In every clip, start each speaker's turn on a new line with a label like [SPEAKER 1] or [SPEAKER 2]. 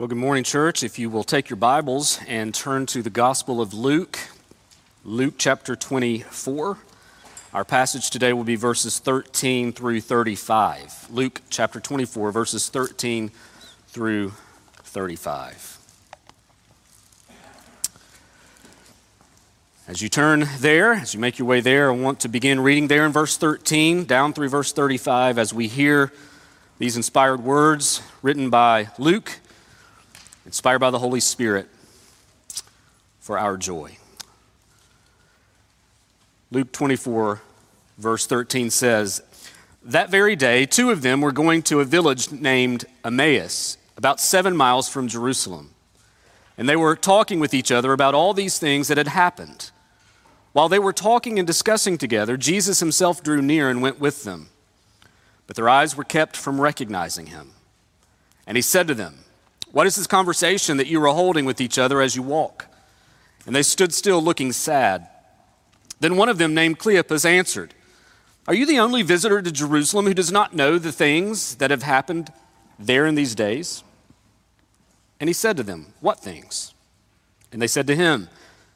[SPEAKER 1] Well, good morning, church. If you will take your Bibles and turn to the Gospel of Luke, Luke chapter 24. Our passage today will be verses 13 through 35. Luke chapter 24, verses 13 through 35. As you turn there, as you make your way there, I want to begin reading there in verse 13 down through verse 35 as we hear these inspired words written by Luke inspired by the Holy Spirit for our joy. Luke 24, verse 13 says, That very day, two of them were going to a village named Emmaus, about seven miles from Jerusalem. And they were talking with each other about all these things that had happened. While they were talking and discussing together, Jesus himself drew near and went with them. But their eyes were kept from recognizing him. And he said to them, what is this conversation that you are holding with each other as you walk? And they stood still looking sad. Then one of them, named Cleopas, answered, Are you the only visitor to Jerusalem who does not know the things that have happened there in these days? And he said to them, What things? And they said to him,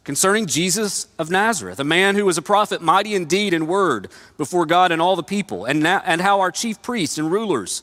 [SPEAKER 1] Concerning Jesus of Nazareth, a man who was a prophet, mighty in deed and word before God and all the people, and, now, and how our chief priests and rulers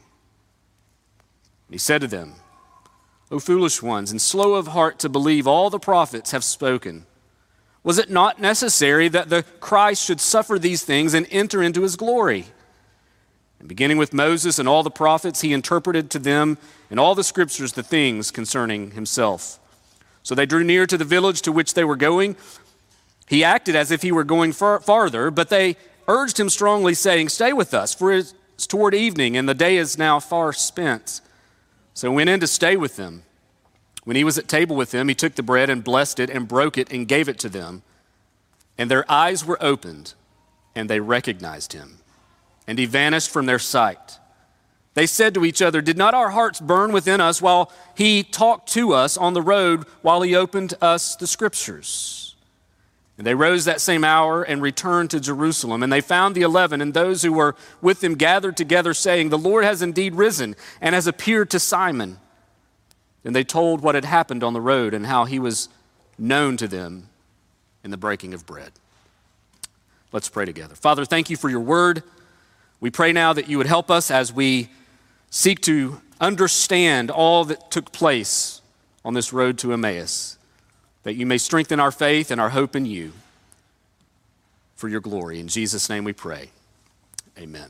[SPEAKER 1] He said to them, O foolish ones, and slow of heart to believe all the prophets have spoken. Was it not necessary that the Christ should suffer these things and enter into his glory? And beginning with Moses and all the prophets, he interpreted to them in all the scriptures the things concerning himself. So they drew near to the village to which they were going. He acted as if he were going far- farther, but they urged him strongly, saying, Stay with us, for it's toward evening, and the day is now far spent. So he went in to stay with them. When he was at table with them, he took the bread and blessed it and broke it and gave it to them. And their eyes were opened, and they recognized him. And he vanished from their sight. They said to each other, Did not our hearts burn within us while he talked to us on the road, while he opened us the scriptures? And they rose that same hour and returned to Jerusalem. And they found the eleven and those who were with them gathered together, saying, The Lord has indeed risen and has appeared to Simon. And they told what had happened on the road and how he was known to them in the breaking of bread. Let's pray together. Father, thank you for your word. We pray now that you would help us as we seek to understand all that took place on this road to Emmaus that you may strengthen our faith and our hope in you for your glory. In Jesus' name we pray. Amen.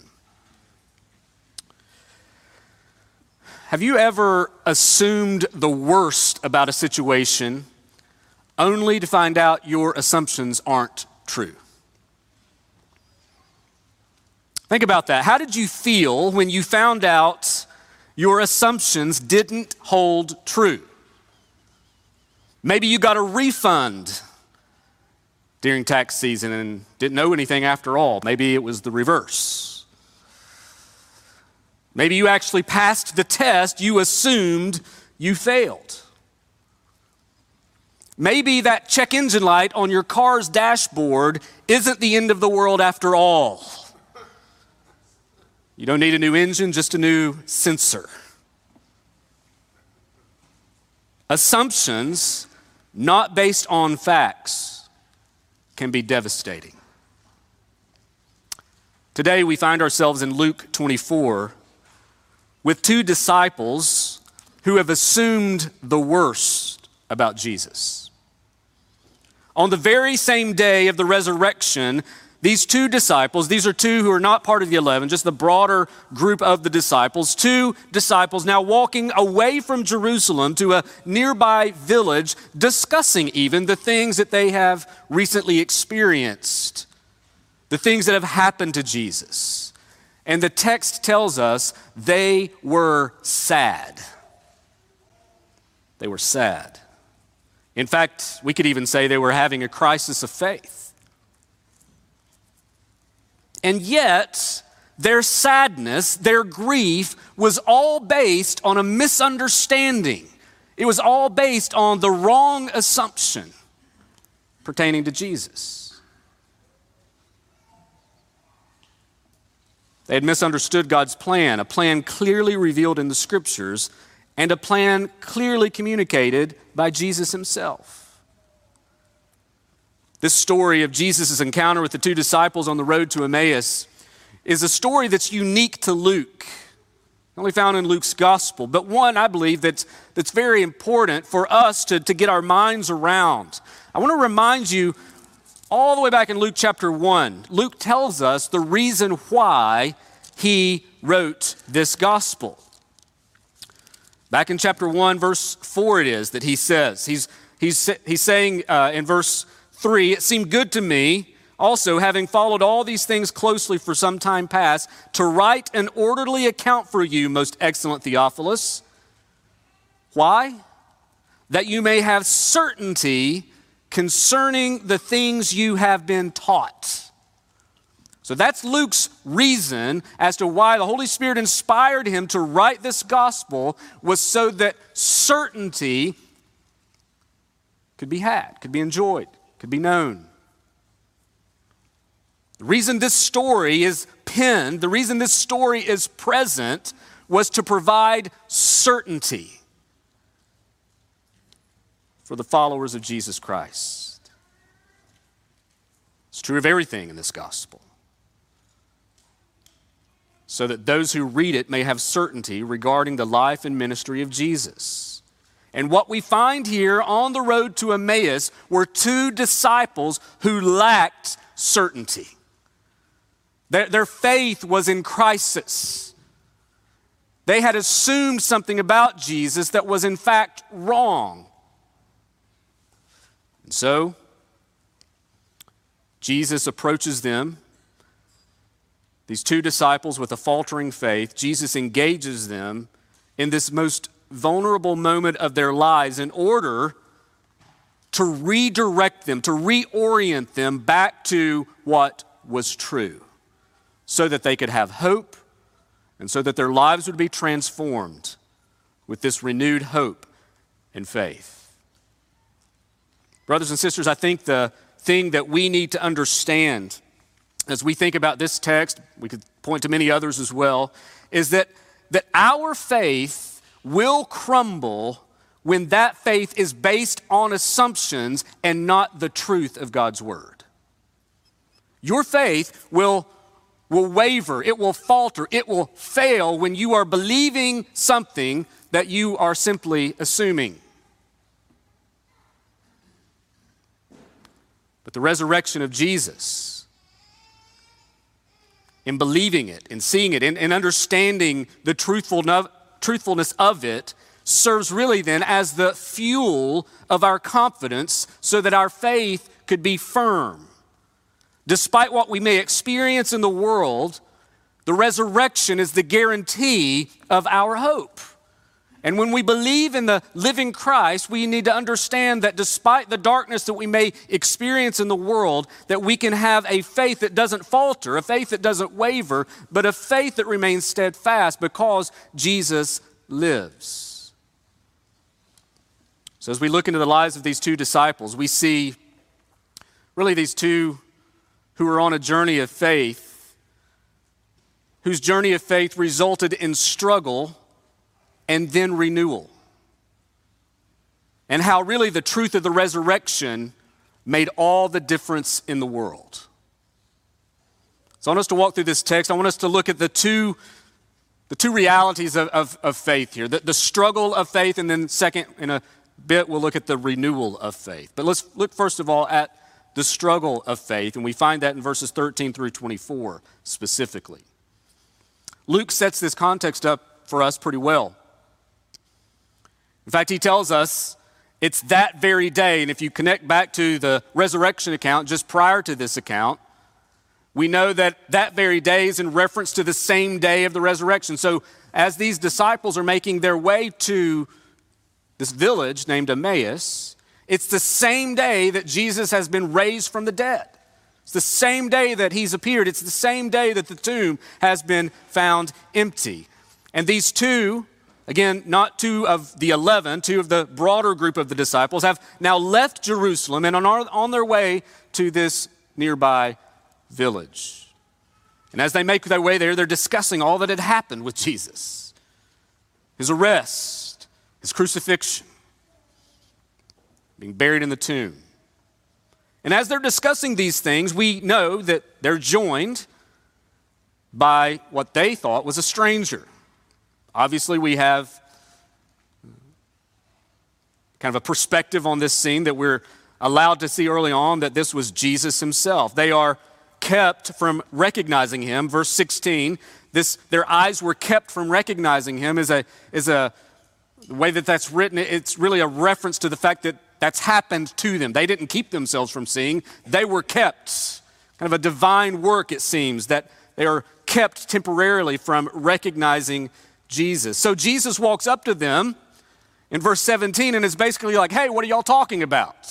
[SPEAKER 1] Have you ever assumed the worst about a situation only to find out your assumptions aren't true? Think about that. How did you feel when you found out your assumptions didn't hold true? Maybe you got a refund during tax season and didn't know anything after all. Maybe it was the reverse. Maybe you actually passed the test you assumed you failed. Maybe that check engine light on your car's dashboard isn't the end of the world after all. You don't need a new engine, just a new sensor. Assumptions not based on facts, can be devastating. Today, we find ourselves in Luke 24 with two disciples who have assumed the worst about Jesus. On the very same day of the resurrection, these two disciples, these are two who are not part of the 11, just the broader group of the disciples, two disciples now walking away from Jerusalem to a nearby village, discussing even the things that they have recently experienced, the things that have happened to Jesus. And the text tells us they were sad. they were sad. In fact, we could even say they were having a crisis of faith. And yet, their sadness, their grief was all based on a misunderstanding. It was all based on the wrong assumption pertaining to Jesus. They had misunderstood God's plan, a plan clearly revealed in the scriptures, and a plan clearly communicated by Jesus himself. This story of Jesus' encounter with the two disciples on the road to Emmaus is a story that's unique to Luke, only found in Luke's gospel, but one I believe that's, that's very important for us to, to get our minds around. I want to remind you all the way back in Luke chapter 1, Luke tells us the reason why he wrote this gospel. Back in chapter 1, verse 4, it is that he says, he's, he's, he's saying uh, in verse 3, it seemed good to me, also having followed all these things closely for some time past, to write an orderly account for you, most excellent Theophilus. Why? That you may have certainty concerning the things you have been taught. So that's Luke's reason as to why the Holy Spirit inspired him to write this gospel was so that certainty could be had, could be enjoyed, could be known. The reason this story is penned, the reason this story is present was to provide certainty for the followers of Jesus Christ. It's true of everything in this gospel. So that those who read it may have certainty regarding the life and ministry of Jesus. And what we find here on the road to Emmaus were two disciples who lacked certainty. Their, their faith was in crisis. They had assumed something about Jesus that was in fact wrong. And so, Jesus approaches them, these two disciples with a faltering faith. Jesus engages them in this most vulnerable moment of their lives in order to redirect them, to reorient them back to what was true, so that they could have hope and so that their lives would be transformed with this renewed hope and faith. Brothers and sisters, I think the thing that we need to understand as we think about this text, we could point to many others as well, is that, that our faith will crumble when that faith is based on assumptions and not the truth of God's word. Your faith will, will waver, it will falter, it will fail when you are believing something that you are simply assuming. But the resurrection of Jesus, in believing it, in seeing it, in, in understanding the truthfulness of it, serves really then as the fuel of our confidence so that our faith could be firm. Despite what we may experience in the world, the resurrection is the guarantee of our hope. And when we believe in the living Christ, we need to understand that despite the darkness that we may experience in the world, that we can have a faith that doesn't falter, a faith that doesn't waver, but a faith that remains steadfast because Jesus lives. So as we look into the lives of these two disciples, we see really these two who are on a journey of faith, whose journey of faith resulted in struggle and then renewal. And how really the truth of the resurrection made all the difference in the world. So I want us to walk through this text. I want us to look at the two, the two realities of, of, of faith here the, the struggle of faith, and then, second, in a bit, we'll look at the renewal of faith. But let's look first of all at the struggle of faith, and we find that in verses 13 through 24 specifically. Luke sets this context up for us pretty well. In fact, he tells us it's that very day. And if you connect back to the resurrection account just prior to this account, we know that that very day is in reference to the same day of the resurrection. So, as these disciples are making their way to this village named Emmaus, it's the same day that Jesus has been raised from the dead. It's the same day that he's appeared. It's the same day that the tomb has been found empty. And these two, again, not two of the 11, two of the broader group of the disciples, have now left Jerusalem and are on their way to this nearby village. And as they make their way there, they're discussing all that had happened with Jesus his arrest, his crucifixion, being buried in the tomb. And as they're discussing these things, we know that they're joined by what they thought was a stranger. Obviously, we have kind of a perspective on this scene that we're allowed to see early on that this was Jesus himself. They are kept from recognizing him. Verse 16, this, their eyes were kept from recognizing him is a, is a the way that that's written, it's really a reference to the fact that that's happened to them. They didn't keep themselves from seeing, they were kept. Kind of a divine work, it seems, that they are kept temporarily from recognizing Jesus. So Jesus walks up to them in verse 17 and is basically like, hey, what are y'all talking about?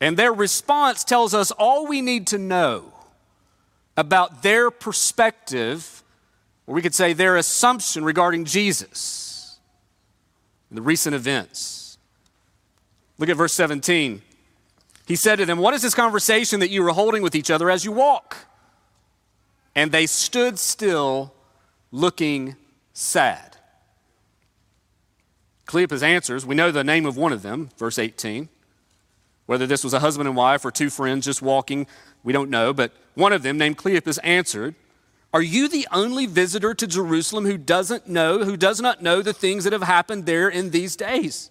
[SPEAKER 1] And their response tells us all we need to know about their perspective, or we could say their assumption regarding Jesus and the recent events. Look at verse 17. He said to them, What is this conversation that you were holding with each other as you walk? And they stood still, looking sad. Cleopas answers, we know the name of one of them, verse 18. Whether this was a husband and wife or two friends just walking, we don't know, but one of them, named Cleopas, answered, Are you the only visitor to Jerusalem who doesn't know, who does not know the things that have happened there in these days?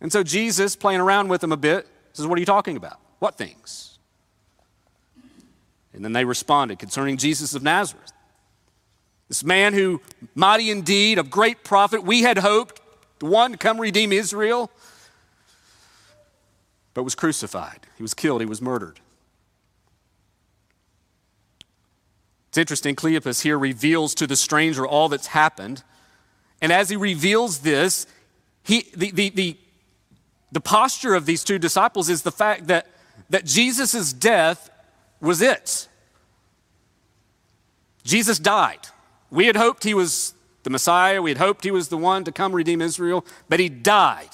[SPEAKER 1] And so Jesus, playing around with them a bit, says, What are you talking about? What things? And then they responded concerning Jesus of Nazareth. This man who, mighty indeed, of great prophet, we had hoped, the one to come redeem Israel but was crucified. He was killed, he was murdered. It's interesting, Cleopas here reveals to the stranger all that's happened. And as he reveals this, he, the, the, the, the posture of these two disciples is the fact that, that Jesus' death was it. Jesus died. We had hoped he was the Messiah, we had hoped he was the one to come redeem Israel, but he died.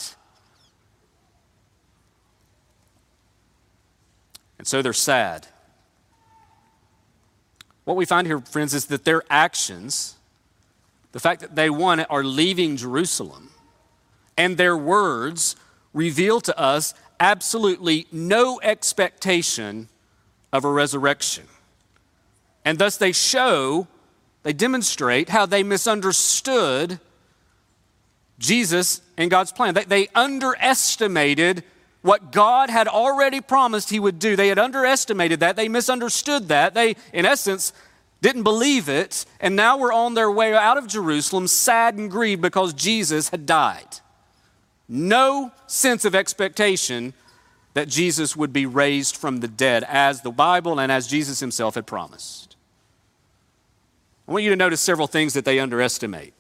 [SPEAKER 1] And so they're sad. What we find here, friends, is that their actions, the fact that they, one, are leaving Jerusalem, and their words reveal to us absolutely no expectation of a resurrection. And thus they show, they demonstrate how they misunderstood Jesus and God's plan. They, they underestimated what God had already promised he would do. They had underestimated that. They misunderstood that. They, in essence, didn't believe it. And now we're on their way out of Jerusalem, sad and grieved because Jesus had died. No sense of expectation that Jesus would be raised from the dead as the Bible and as Jesus himself had promised. I want you to notice several things that they underestimate.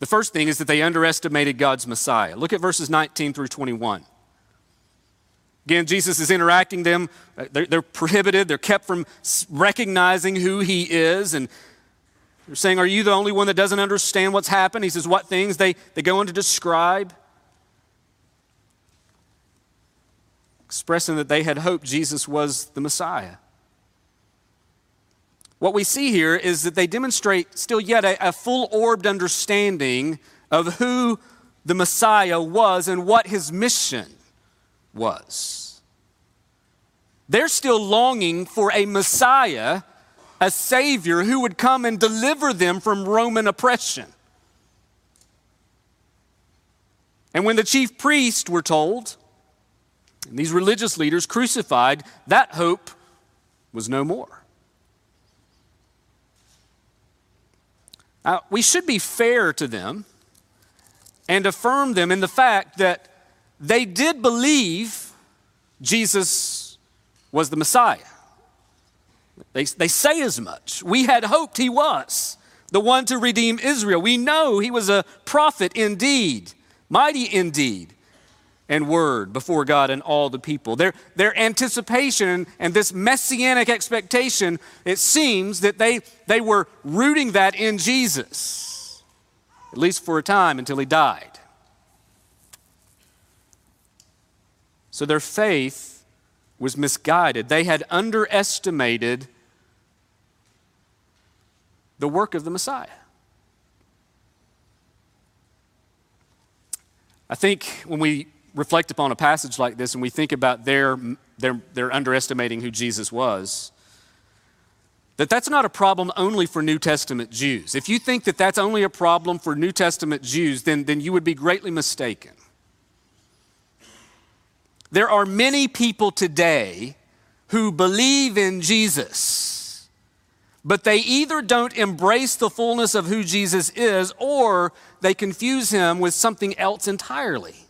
[SPEAKER 1] The first thing is that they underestimated God's Messiah. Look at verses 19 through 21. Again, Jesus is interacting them. Uh, they're, they're, prohibited. They're kept from recognizing who he is. And they're saying, Are you the only one that doesn't understand what's happened? He says, What things? They, they go on to describe, expressing that they had hoped Jesus was the Messiah. What we see here is that they demonstrate still yet a, a full orbed understanding of who the Messiah was and what his mission was. They're still longing for a Messiah, a Savior who would come and deliver them from Roman oppression. And when the chief priests were told, and these religious leaders crucified, that hope was no more. Now, we should be fair to them and affirm them in the fact that they did believe Jesus was the Messiah. They, they say as much. We had hoped he was. the one to redeem Israel. We know he was a prophet indeed, mighty indeed, and word before God and all the people. Their, their anticipation and this messianic expectation, it seems that they, they were rooting that in Jesus, at least for a time until he died. So their faith was misguided. They had underestimated the work of the Messiah. I think when we reflect upon a passage like this and we think about their, their, their underestimating who Jesus was, that that's not a problem only for New Testament Jews. If you think that that's only a problem for New Testament Jews, then, then you would be greatly mistaken. There are many people today who believe in Jesus, but they either don't embrace the fullness of who Jesus is or they confuse him with something else entirely.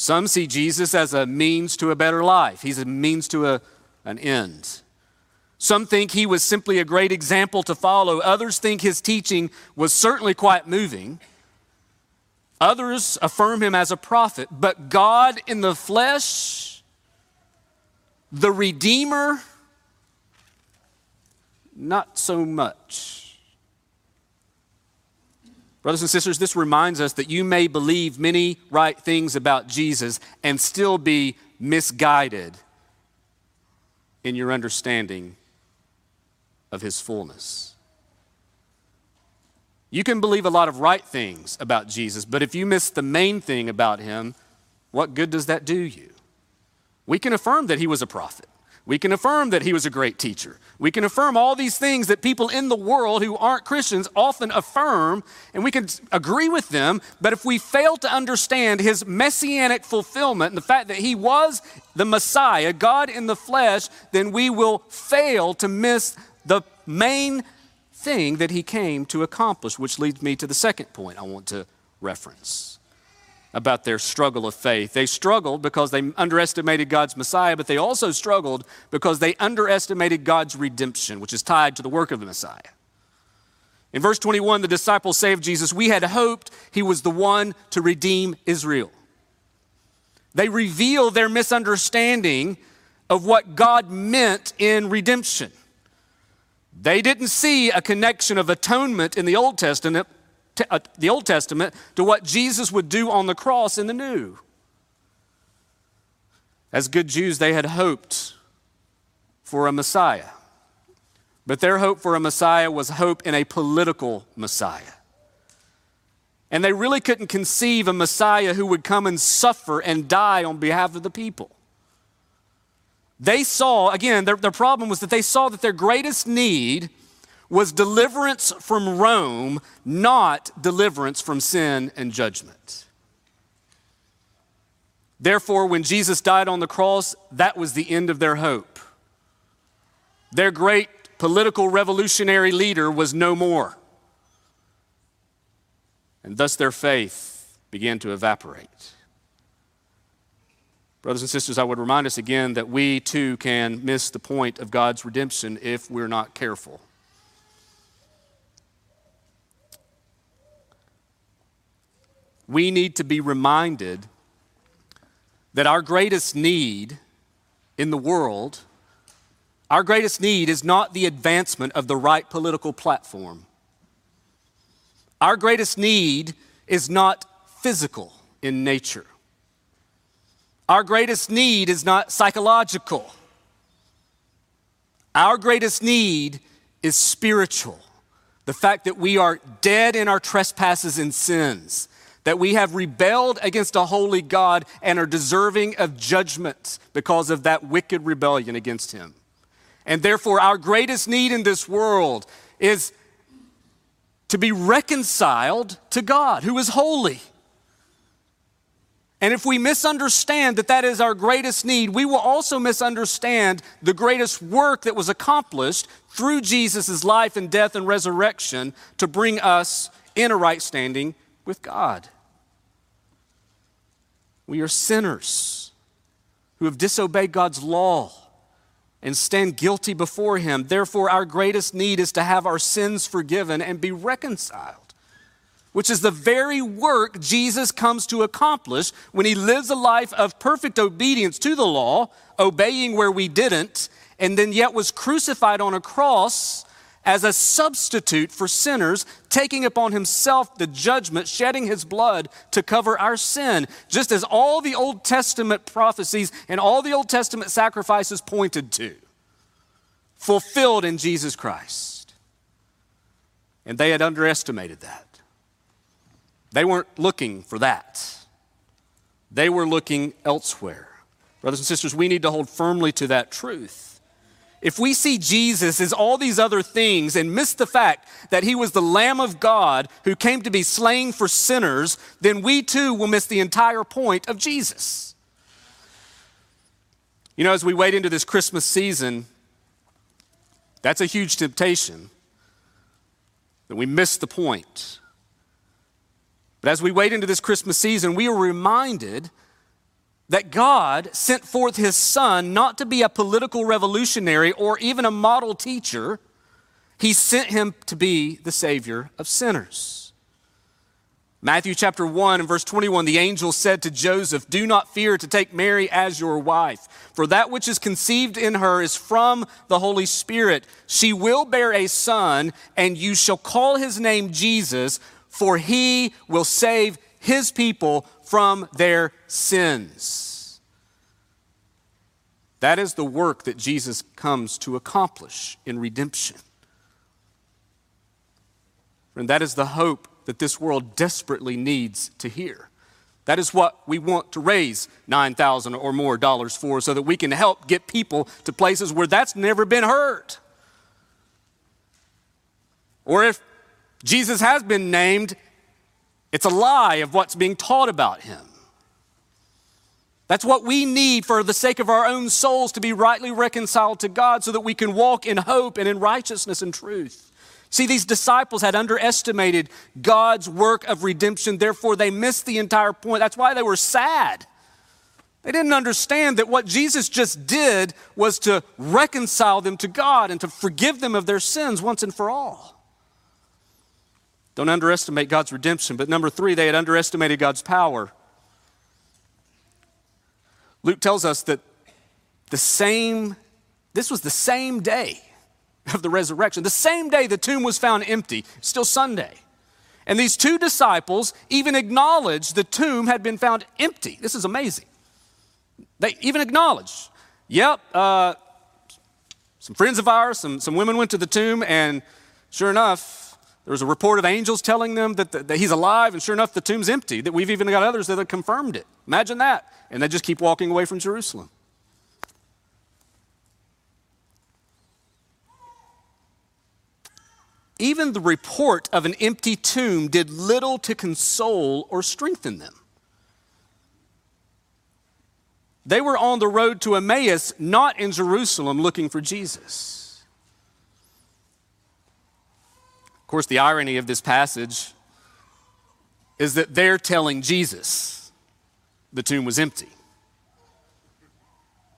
[SPEAKER 1] Some see Jesus as a means to a better life, he's a means to a, an end. Some think he was simply a great example to follow. Others think his teaching was certainly quite moving. Others affirm him as a prophet, but God in the flesh, the Redeemer, not so much. Brothers and sisters, this reminds us that you may believe many right things about Jesus and still be misguided in your understanding of his fullness. You can believe a lot of right things about Jesus, but if you miss the main thing about him, what good does that do you? We can affirm that he was a prophet. We can affirm that he was a great teacher. We can affirm all these things that people in the world who aren't Christians often affirm, and we can agree with them. But if we fail to understand his messianic fulfillment and the fact that he was the Messiah, God in the flesh, then we will fail to miss the main thing that he came to accomplish, which leads me to the second point I want to reference about their struggle of faith. They struggled because they underestimated God's Messiah, but they also struggled because they underestimated God's redemption, which is tied to the work of the Messiah. In verse 21, the disciples say of Jesus, We had hoped he was the one to redeem Israel. They reveal their misunderstanding of what God meant in redemption. They didn't see a connection of atonement in the Old Testament, Uh, the Old Testament to what Jesus would do on the cross in the New. As good Jews, they had hoped for a Messiah. But their hope for a Messiah was hope in a political Messiah. And they really couldn't conceive a Messiah who would come and suffer and die on behalf of the people. They saw, again, their, their problem was that they saw that their greatest need was deliverance from Rome, not deliverance from sin and judgment. Therefore, when Jesus died on the cross, that was the end of their hope. Their great political revolutionary leader was no more. And thus their faith began to evaporate. Brothers and sisters, I would remind us again that we too can miss the point of God's redemption if we're not careful. We need to be reminded that our greatest need in the world, our greatest need is not the advancement of the right political platform. Our greatest need is not physical in nature. Our greatest need is not psychological. Our greatest need is spiritual. The fact that we are dead in our trespasses and sins, that we have rebelled against a holy God and are deserving of judgment because of that wicked rebellion against Him. And therefore, our greatest need in this world is to be reconciled to God, who is holy. And if we misunderstand that that is our greatest need, we will also misunderstand the greatest work that was accomplished through Jesus' life and death and resurrection to bring us in a right standing with God. We are sinners who have disobeyed God's law and stand guilty before Him. Therefore, our greatest need is to have our sins forgiven and be reconciled, which is the very work Jesus comes to accomplish when He lives a life of perfect obedience to the law, obeying where we didn't, and then yet was crucified on a cross as a substitute for sinners, taking upon himself the judgment, shedding his blood to cover our sin, just as all the Old Testament prophecies and all the Old Testament sacrifices pointed to, fulfilled in Jesus Christ. And they had underestimated that. They weren't looking for that, they were looking elsewhere. Brothers and sisters, we need to hold firmly to that truth. If we see Jesus as all these other things and miss the fact that he was the Lamb of God who came to be slain for sinners, then we too will miss the entire point of Jesus. You know, as we wait into this Christmas season, that's a huge temptation that we miss the point. But as we wait into this Christmas season, we are reminded that God sent forth his son not to be a political revolutionary or even a model teacher. He sent him to be the savior of sinners. Matthew chapter 1 and verse 21 the angel said to Joseph, Do not fear to take Mary as your wife, for that which is conceived in her is from the Holy Spirit. She will bear a son, and you shall call his name Jesus, for he will save his people from their sins. That is the work that Jesus comes to accomplish in redemption. And that is the hope that this world desperately needs to hear. That is what we want to raise 9,000 or more dollars for so that we can help get people to places where that's never been heard. Or if Jesus has been named it's a lie of what's being taught about him. That's what we need for the sake of our own souls to be rightly reconciled to God so that we can walk in hope and in righteousness and truth. See, these disciples had underestimated God's work of redemption, therefore, they missed the entire point. That's why they were sad. They didn't understand that what Jesus just did was to reconcile them to God and to forgive them of their sins once and for all. Don't underestimate God's redemption. But number three, they had underestimated God's power. Luke tells us that the same, this was the same day of the resurrection, the same day the tomb was found empty, still Sunday. And these two disciples even acknowledged the tomb had been found empty. This is amazing. They even acknowledged, yep, uh, some friends of ours, some, some women went to the tomb, and sure enough, there was a report of angels telling them that, the, that he's alive, and sure enough, the tomb's empty. That we've even got others that have confirmed it. Imagine that. And they just keep walking away from Jerusalem. Even the report of an empty tomb did little to console or strengthen them. They were on the road to Emmaus, not in Jerusalem, looking for Jesus. Of course, the irony of this passage is that they're telling Jesus the tomb was empty.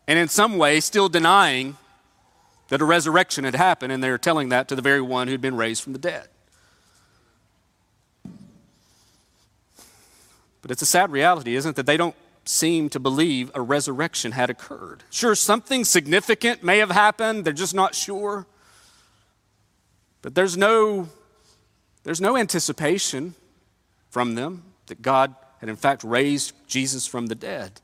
[SPEAKER 1] And in some way, still denying that a resurrection had happened, and they're telling that to the very one who'd been raised from the dead. But it's a sad reality, isn't it, that they don't seem to believe a resurrection had occurred. Sure, something significant may have happened, they're just not sure. But there's no there's no anticipation from them that God had in fact raised Jesus from the dead.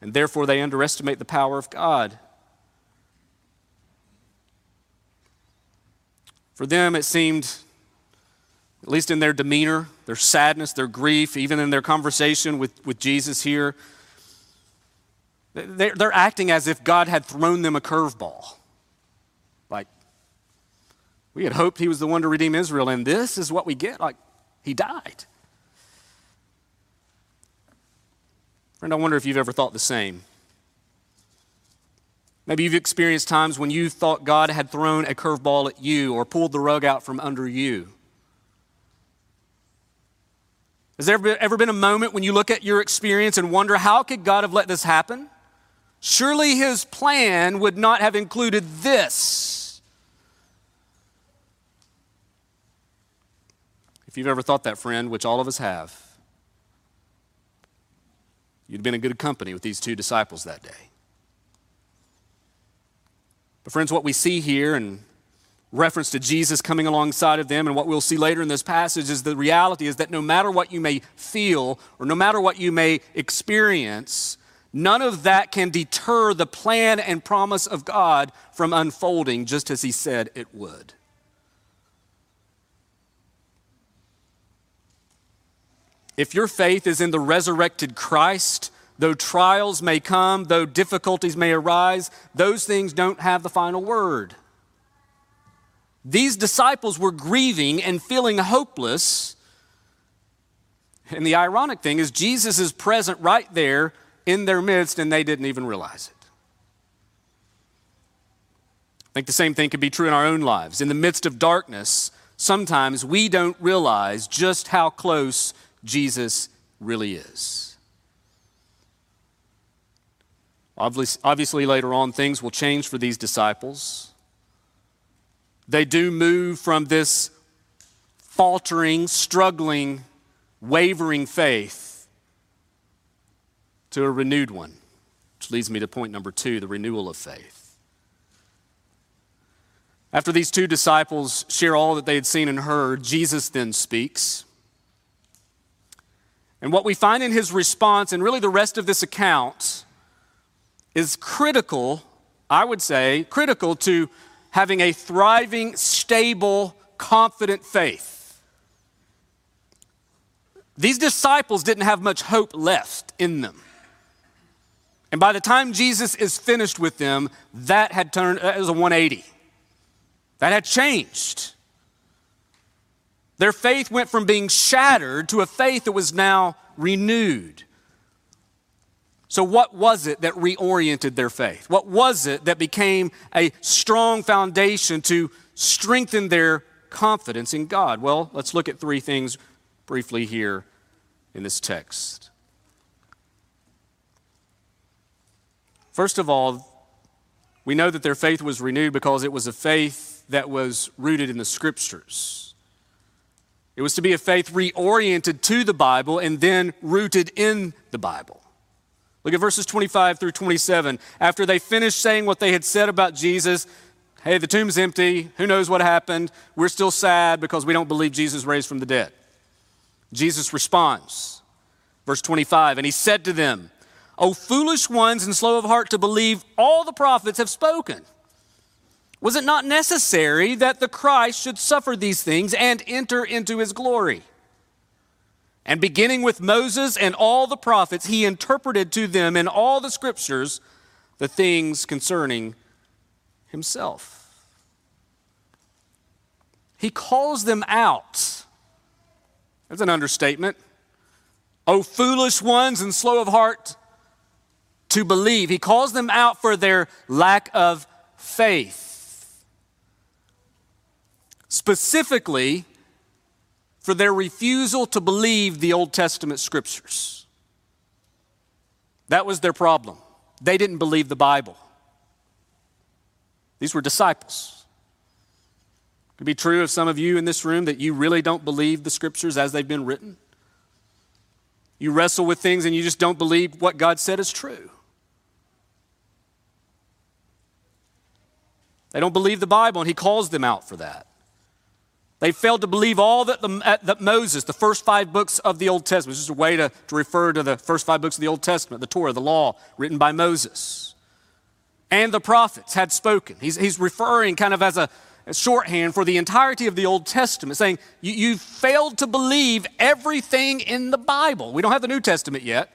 [SPEAKER 1] And therefore, they underestimate the power of God. For them, it seemed, at least in their demeanor, their sadness, their grief, even in their conversation with, with Jesus here, they're, they're acting as if God had thrown them a curveball. We had hoped he was the one to redeem Israel, and this is what we get. Like, he died. Friend, I wonder if you've ever thought the same. Maybe you've experienced times when you thought God had thrown a curveball at you or pulled the rug out from under you. Has there ever been a moment when you look at your experience and wonder, how could God have let this happen? Surely his plan would not have included this. If you've ever thought that, friend, which all of us have, you'd been in good company with these two disciples that day. But, friends, what we see here and reference to Jesus coming alongside of them, and what we'll see later in this passage is the reality is that no matter what you may feel or no matter what you may experience, none of that can deter the plan and promise of God from unfolding just as He said it would. If your faith is in the resurrected Christ, though trials may come, though difficulties may arise, those things don't have the final word. These disciples were grieving and feeling hopeless. And the ironic thing is, Jesus is present right there in their midst, and they didn't even realize it. I think the same thing could be true in our own lives. In the midst of darkness, sometimes we don't realize just how close Jesus really is. Obviously, later on, things will change for these disciples. They do move from this faltering, struggling, wavering faith to a renewed one, which leads me to point number two the renewal of faith. After these two disciples share all that they had seen and heard, Jesus then speaks. And what we find in his response, and really the rest of this account, is critical, I would say, critical to having a thriving, stable, confident faith. These disciples didn't have much hope left in them. And by the time Jesus is finished with them, that had turned, that was a 180. That had changed. Their faith went from being shattered to a faith that was now renewed. So, what was it that reoriented their faith? What was it that became a strong foundation to strengthen their confidence in God? Well, let's look at three things briefly here in this text. First of all, we know that their faith was renewed because it was a faith that was rooted in the scriptures. It was to be a faith reoriented to the Bible and then rooted in the Bible. Look at verses 25 through 27. After they finished saying what they had said about Jesus, hey, the tomb's empty. Who knows what happened? We're still sad because we don't believe Jesus raised from the dead. Jesus responds, verse 25, and he said to them, O foolish ones and slow of heart to believe all the prophets have spoken. Was it not necessary that the Christ should suffer these things and enter into his glory? And beginning with Moses and all the prophets, he interpreted to them in all the scriptures the things concerning himself. He calls them out. That's an understatement. O foolish ones and slow of heart to believe. He calls them out for their lack of faith. Specifically, for their refusal to believe the Old Testament scriptures. That was their problem. They didn't believe the Bible. These were disciples. It could be true of some of you in this room that you really don't believe the scriptures as they've been written. You wrestle with things and you just don't believe what God said is true. They don't believe the Bible, and He calls them out for that. They failed to believe all that, the, that Moses, the first five books of the Old Testament, this is a way to, to refer to the first five books of the Old Testament, the Torah, the law, written by Moses, and the prophets had spoken. He's, he's referring kind of as a, a shorthand for the entirety of the Old Testament, saying, you, you failed to believe everything in the Bible. We don't have the New Testament yet.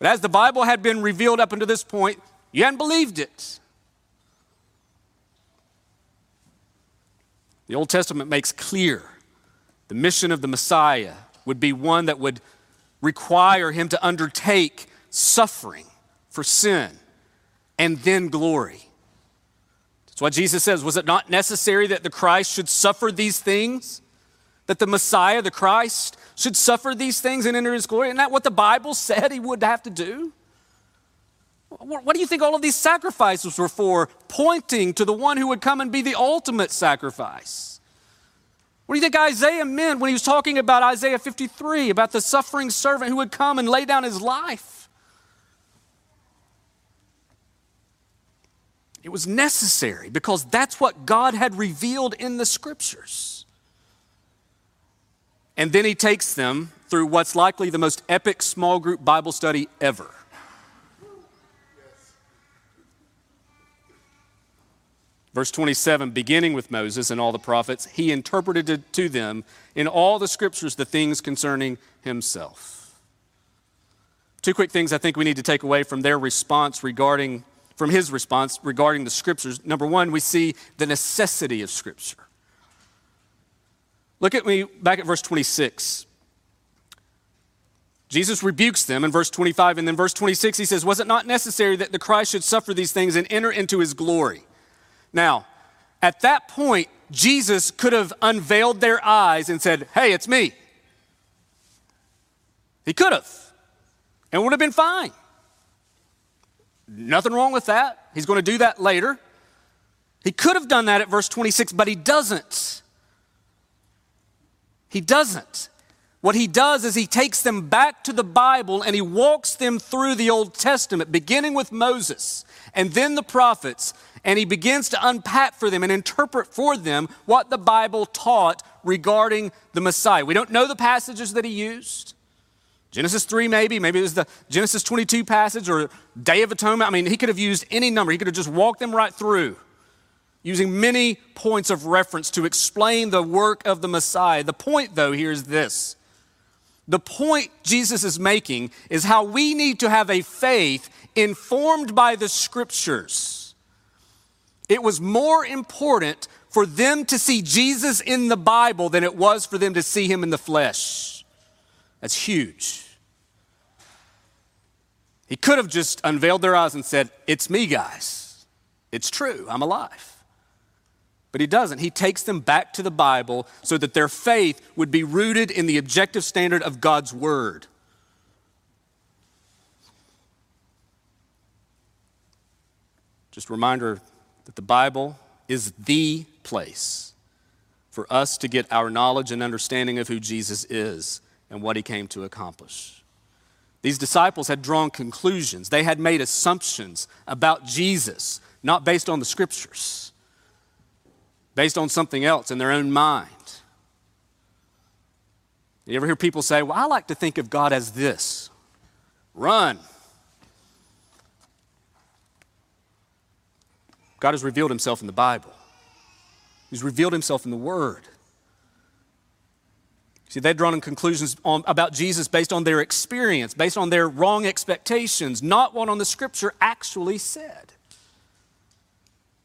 [SPEAKER 1] But as the Bible had been revealed up until this point, you hadn't believed it. The Old Testament makes clear the mission of the Messiah would be one that would require him to undertake suffering for sin and then glory. That's why Jesus says, Was it not necessary that the Christ should suffer these things? That the Messiah, the Christ, should suffer these things and enter his glory? Isn't that what the Bible said he would have to do? What do you think all of these sacrifices were for? Pointing to the one who would come and be the ultimate sacrifice. What do you think Isaiah meant when he was talking about Isaiah 53, about the suffering servant who would come and lay down his life? It was necessary because that's what God had revealed in the scriptures. And then he takes them through what's likely the most epic small group Bible study ever. Verse 27, beginning with Moses and all the prophets, he interpreted to them in all the scriptures the things concerning himself. Two quick things I think we need to take away from their response regarding, from his response regarding the scriptures. Number one, we see the necessity of scripture. Look at me back at verse 26. Jesus rebukes them in verse 25, and then verse 26, he says, Was it not necessary that the Christ should suffer these things and enter into his glory? Now, at that point, Jesus could have unveiled their eyes and said, Hey, it's me. He could have, and would have been fine. Nothing wrong with that. He's going to do that later. He could have done that at verse 26, but he doesn't. He doesn't. What he does is he takes them back to the Bible and he walks them through the Old Testament, beginning with Moses and then the prophets, and he begins to unpack for them and interpret for them what the Bible taught regarding the Messiah. We don't know the passages that he used. Genesis 3, maybe, maybe it was the Genesis 22 passage or Day of Atonement. I mean, he could have used any number, he could have just walked them right through, using many points of reference to explain the work of the Messiah. The point, though, here is this. The point Jesus is making is how we need to have a faith informed by the scriptures it was more important for them to see Jesus in the Bible than it was for them to see him in the flesh. That's huge. He could have just unveiled their eyes and said, It's me, guys. It's true. I'm alive. But he doesn't. He takes them back to the Bible so that their faith would be rooted in the objective standard of God's Word. Just a reminder that the Bible is the place for us to get our knowledge and understanding of who Jesus is and what he came to accomplish. These disciples had drawn conclusions, they had made assumptions about Jesus, not based on the scriptures, based on something else in their own mind. You ever hear people say, Well, I like to think of God as this run, God has revealed himself in the Bible, He's revealed himself in the Word. See, they'd drawn conclusions on, about Jesus based on their experience, based on their wrong expectations, not what on the Scripture actually said.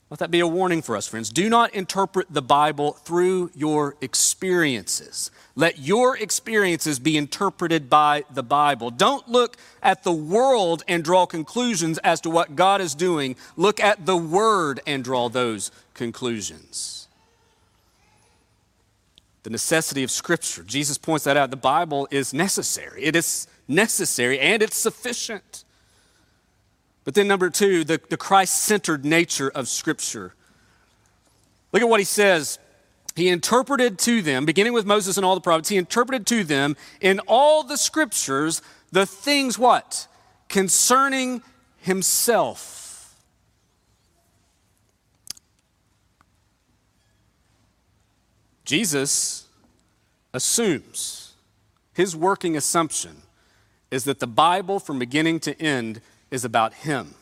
[SPEAKER 1] Let that be a warning for us, friends. Do not interpret the Bible through your experiences. Let your experiences be interpreted by the Bible. Don't look at the world and draw conclusions as to what God is doing. Look at the Word and draw those conclusions. The necessity of Scripture. Jesus points that out. The Bible is necessary. It is necessary and it's sufficient. But then, number two, the, the Christ centered nature of Scripture. Look at what he says. He interpreted to them, beginning with Moses and all the prophets, he interpreted to them in all the scriptures the things what? Concerning himself. Jesus assumes, his working assumption is that the Bible from beginning to end is about Him.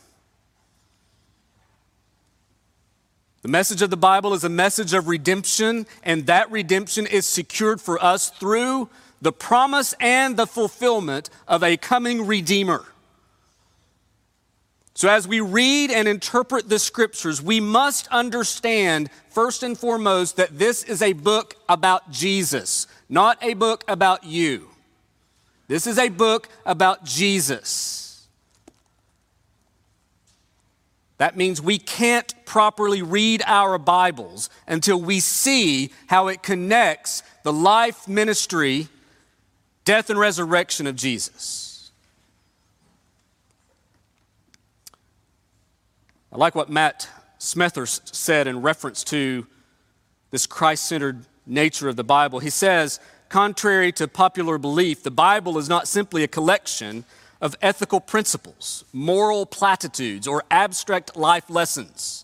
[SPEAKER 1] The message of the Bible is a message of redemption, and that redemption is secured for us through the promise and the fulfillment of a coming Redeemer. So, as we read and interpret the scriptures, we must understand, first and foremost, that this is a book about Jesus, not a book about you. This is a book about Jesus. That means we can't properly read our Bibles until we see how it connects the life, ministry, death, and resurrection of Jesus. I like what Matt Smethurst said in reference to this Christ centered nature of the Bible. He says, contrary to popular belief, the Bible is not simply a collection of ethical principles, moral platitudes, or abstract life lessons.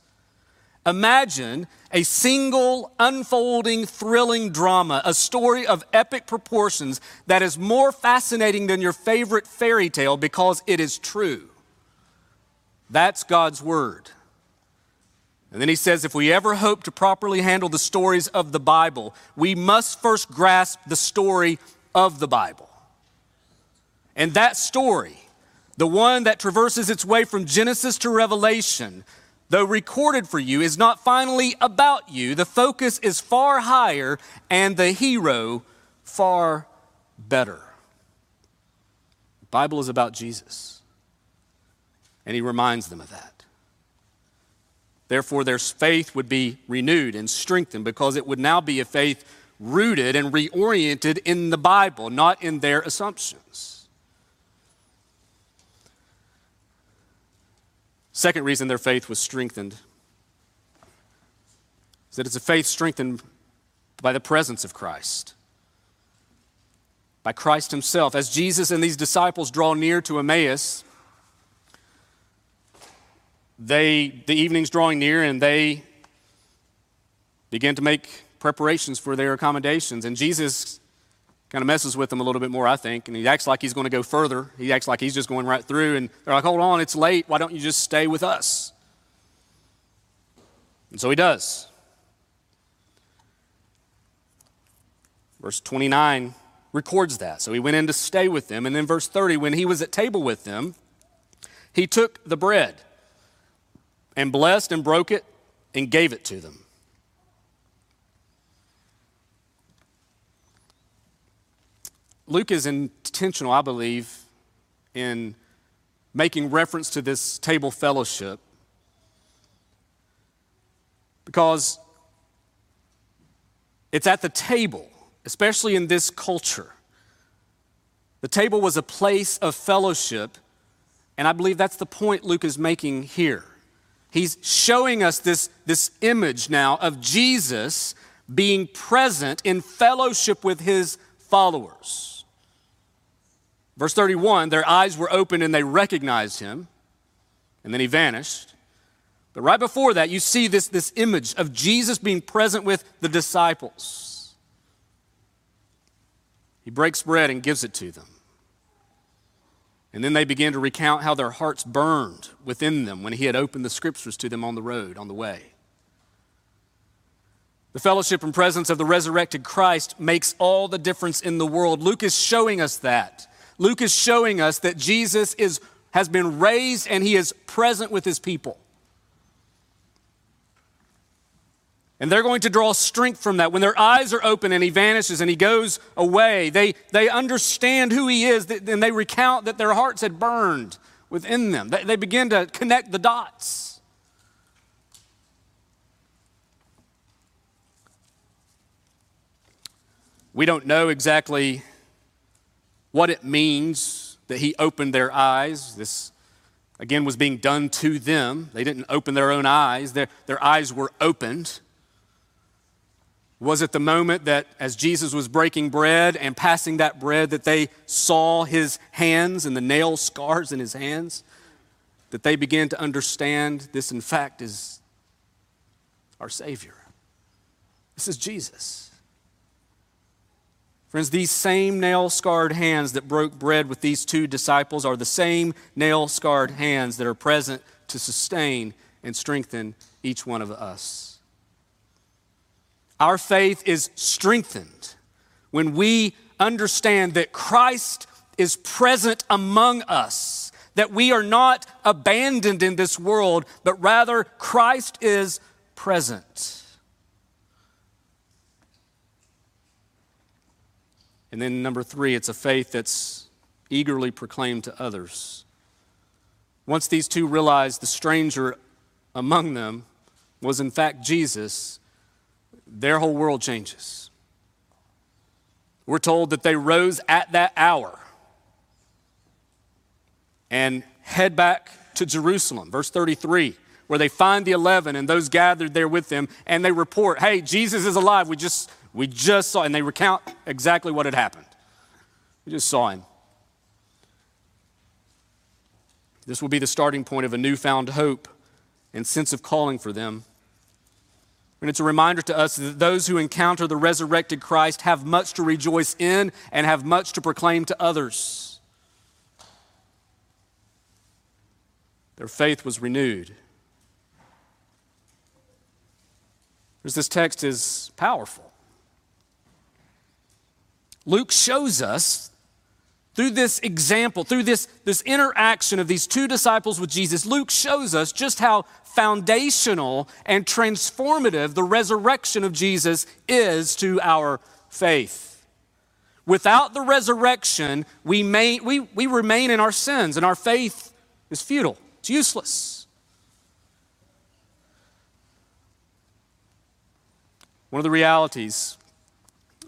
[SPEAKER 1] Imagine a single, unfolding, thrilling drama, a story of epic proportions that is more fascinating than your favorite fairy tale because it is true. That's God's Word. And then he says if we ever hope to properly handle the stories of the Bible, we must first grasp the story of the Bible. And that story, the one that traverses its way from Genesis to Revelation, though recorded for you, is not finally about you. The focus is far higher and the hero far better. The Bible is about Jesus. And he reminds them of that. Therefore, their faith would be renewed and strengthened because it would now be a faith rooted and reoriented in the Bible, not in their assumptions. Second reason their faith was strengthened is that it's a faith strengthened by the presence of Christ, by Christ Himself. As Jesus and these disciples draw near to Emmaus, they, the evening's drawing near and they begin to make preparations for their accommodations. And Jesus kind of messes with them a little bit more, I think. And he acts like he's going to go further. He acts like he's just going right through. And they're like, hold on, it's late. Why don't you just stay with us? And so he does. Verse 29 records that. So he went in to stay with them. And then verse 30, when he was at table with them, he took the bread and blessed and broke it and gave it to them. Luke is intentional, I believe, in making reference to this table fellowship because it's at the table, especially in this culture. The table was a place of fellowship, and I believe that's the point Luke is making here. He's showing us this, this image now of Jesus being present in fellowship with his followers. Verse 31 their eyes were open and they recognized him, and then he vanished. But right before that, you see this, this image of Jesus being present with the disciples. He breaks bread and gives it to them. And then they begin to recount how their hearts burned within them when he had opened the scriptures to them on the road, on the way. The fellowship and presence of the resurrected Christ makes all the difference in the world. Luke is showing us that. Luke is showing us that Jesus is, has been raised and he is present with his people. And they're going to draw strength from that. When their eyes are open and he vanishes and he goes away, they, they understand who he is and they recount that their hearts had burned within them. They, they begin to connect the dots. We don't know exactly what it means that he opened their eyes. This, again, was being done to them. They didn't open their own eyes, their, their eyes were opened. Was it the moment that as Jesus was breaking bread and passing that bread that they saw his hands and the nail scars in his hands? That they began to understand this, in fact, is our Savior. This is Jesus. Friends, these same nail scarred hands that broke bread with these two disciples are the same nail scarred hands that are present to sustain and strengthen each one of us. Our faith is strengthened when we understand that Christ is present among us, that we are not abandoned in this world, but rather Christ is present. And then number three, it's a faith that's eagerly proclaimed to others. Once these two realized the stranger among them was in fact Jesus, their whole world changes. We're told that they rose at that hour and head back to Jerusalem. Verse 33 where they find the 11 and those gathered there with them and they report, hey, Jesus is alive. We just, we just saw, and they recount exactly what had happened. We just saw him. This will be the starting point of a newfound hope and sense of calling for them. And it's a reminder to us that those who encounter the resurrected Christ have much to rejoice in and have much to proclaim to others. Their faith was renewed. This text is powerful. Luke shows us through this example, through this, this interaction of these two disciples with Jesus, Luke shows us just how foundational and transformative the resurrection of Jesus is to our faith. Without the resurrection, we, may, we, we remain in our sins and our faith is futile, it's useless. One of the realities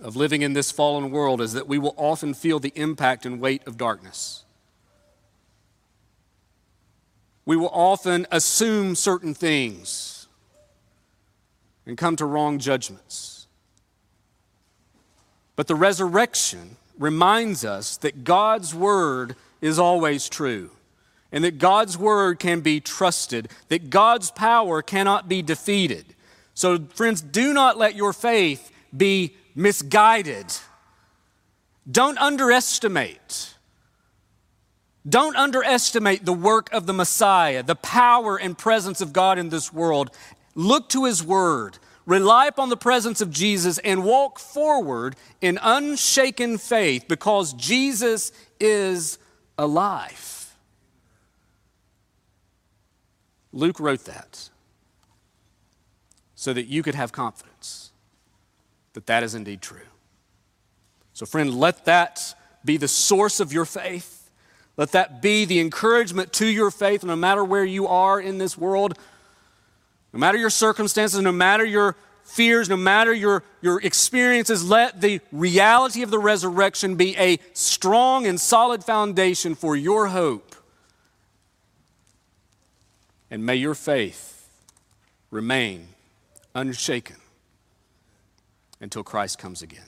[SPEAKER 1] of living in this fallen world is that we will often feel the impact and weight of darkness. We will often assume certain things and come to wrong judgments. But the resurrection reminds us that God's word is always true and that God's word can be trusted, that God's power cannot be defeated. So, friends, do not let your faith be misguided. Don't underestimate. Don't underestimate the work of the Messiah, the power and presence of God in this world. Look to His Word, rely upon the presence of Jesus, and walk forward in unshaken faith because Jesus is alive. Luke wrote that so that you could have confidence that that is indeed true. So, friend, let that be the source of your faith. Let that be the encouragement to your faith, no matter where you are in this world, no matter your circumstances, no matter your fears, no matter your, your experiences, let the reality of the resurrection be a strong and solid foundation for your hope. And may your faith remain unshaken until Christ comes again.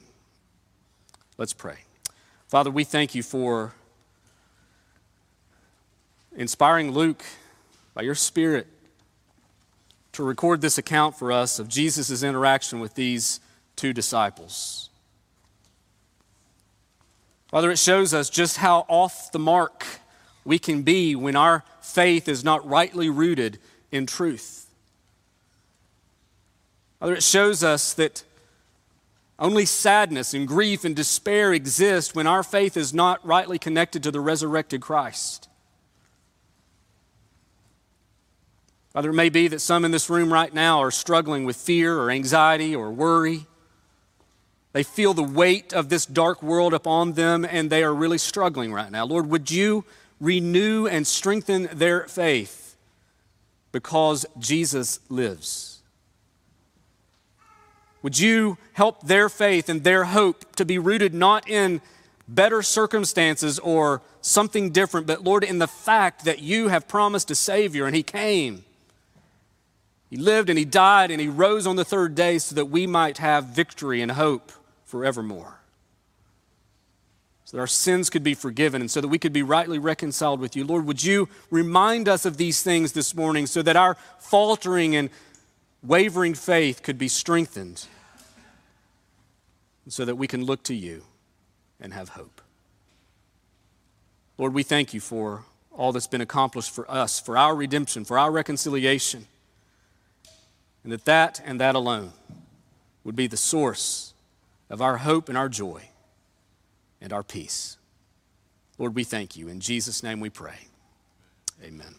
[SPEAKER 1] Let's pray. Father, we thank you for inspiring Luke by your Spirit to record this account for us of Jesus' interaction with these two disciples. Father, it shows us just how off the mark we can be when our faith is not rightly rooted in truth. Father, it shows us that only sadness and grief and despair exist when our faith is not rightly connected to the resurrected Christ. Father, it may be that some in this room right now are struggling with fear or anxiety or worry. They feel the weight of this dark world upon them and they are really struggling right now. Lord, would you renew and strengthen their faith because Jesus lives? Would you help their faith and their hope to be rooted not in better circumstances or something different, but Lord, in the fact that you have promised a Savior and He came. He lived and He died and He rose on the third day so that we might have victory and hope forevermore. So that our sins could be forgiven and so that we could be rightly reconciled with you. Lord, would you remind us of these things this morning so that our faltering and wavering faith could be strengthened so that we can look to you and have hope. Lord, we thank you for all that's been accomplished for us, for our redemption, for our reconciliation, and that that and that alone would be the source of our hope and our joy and our peace. Lord, we thank you. In Jesus' name we pray. Amen.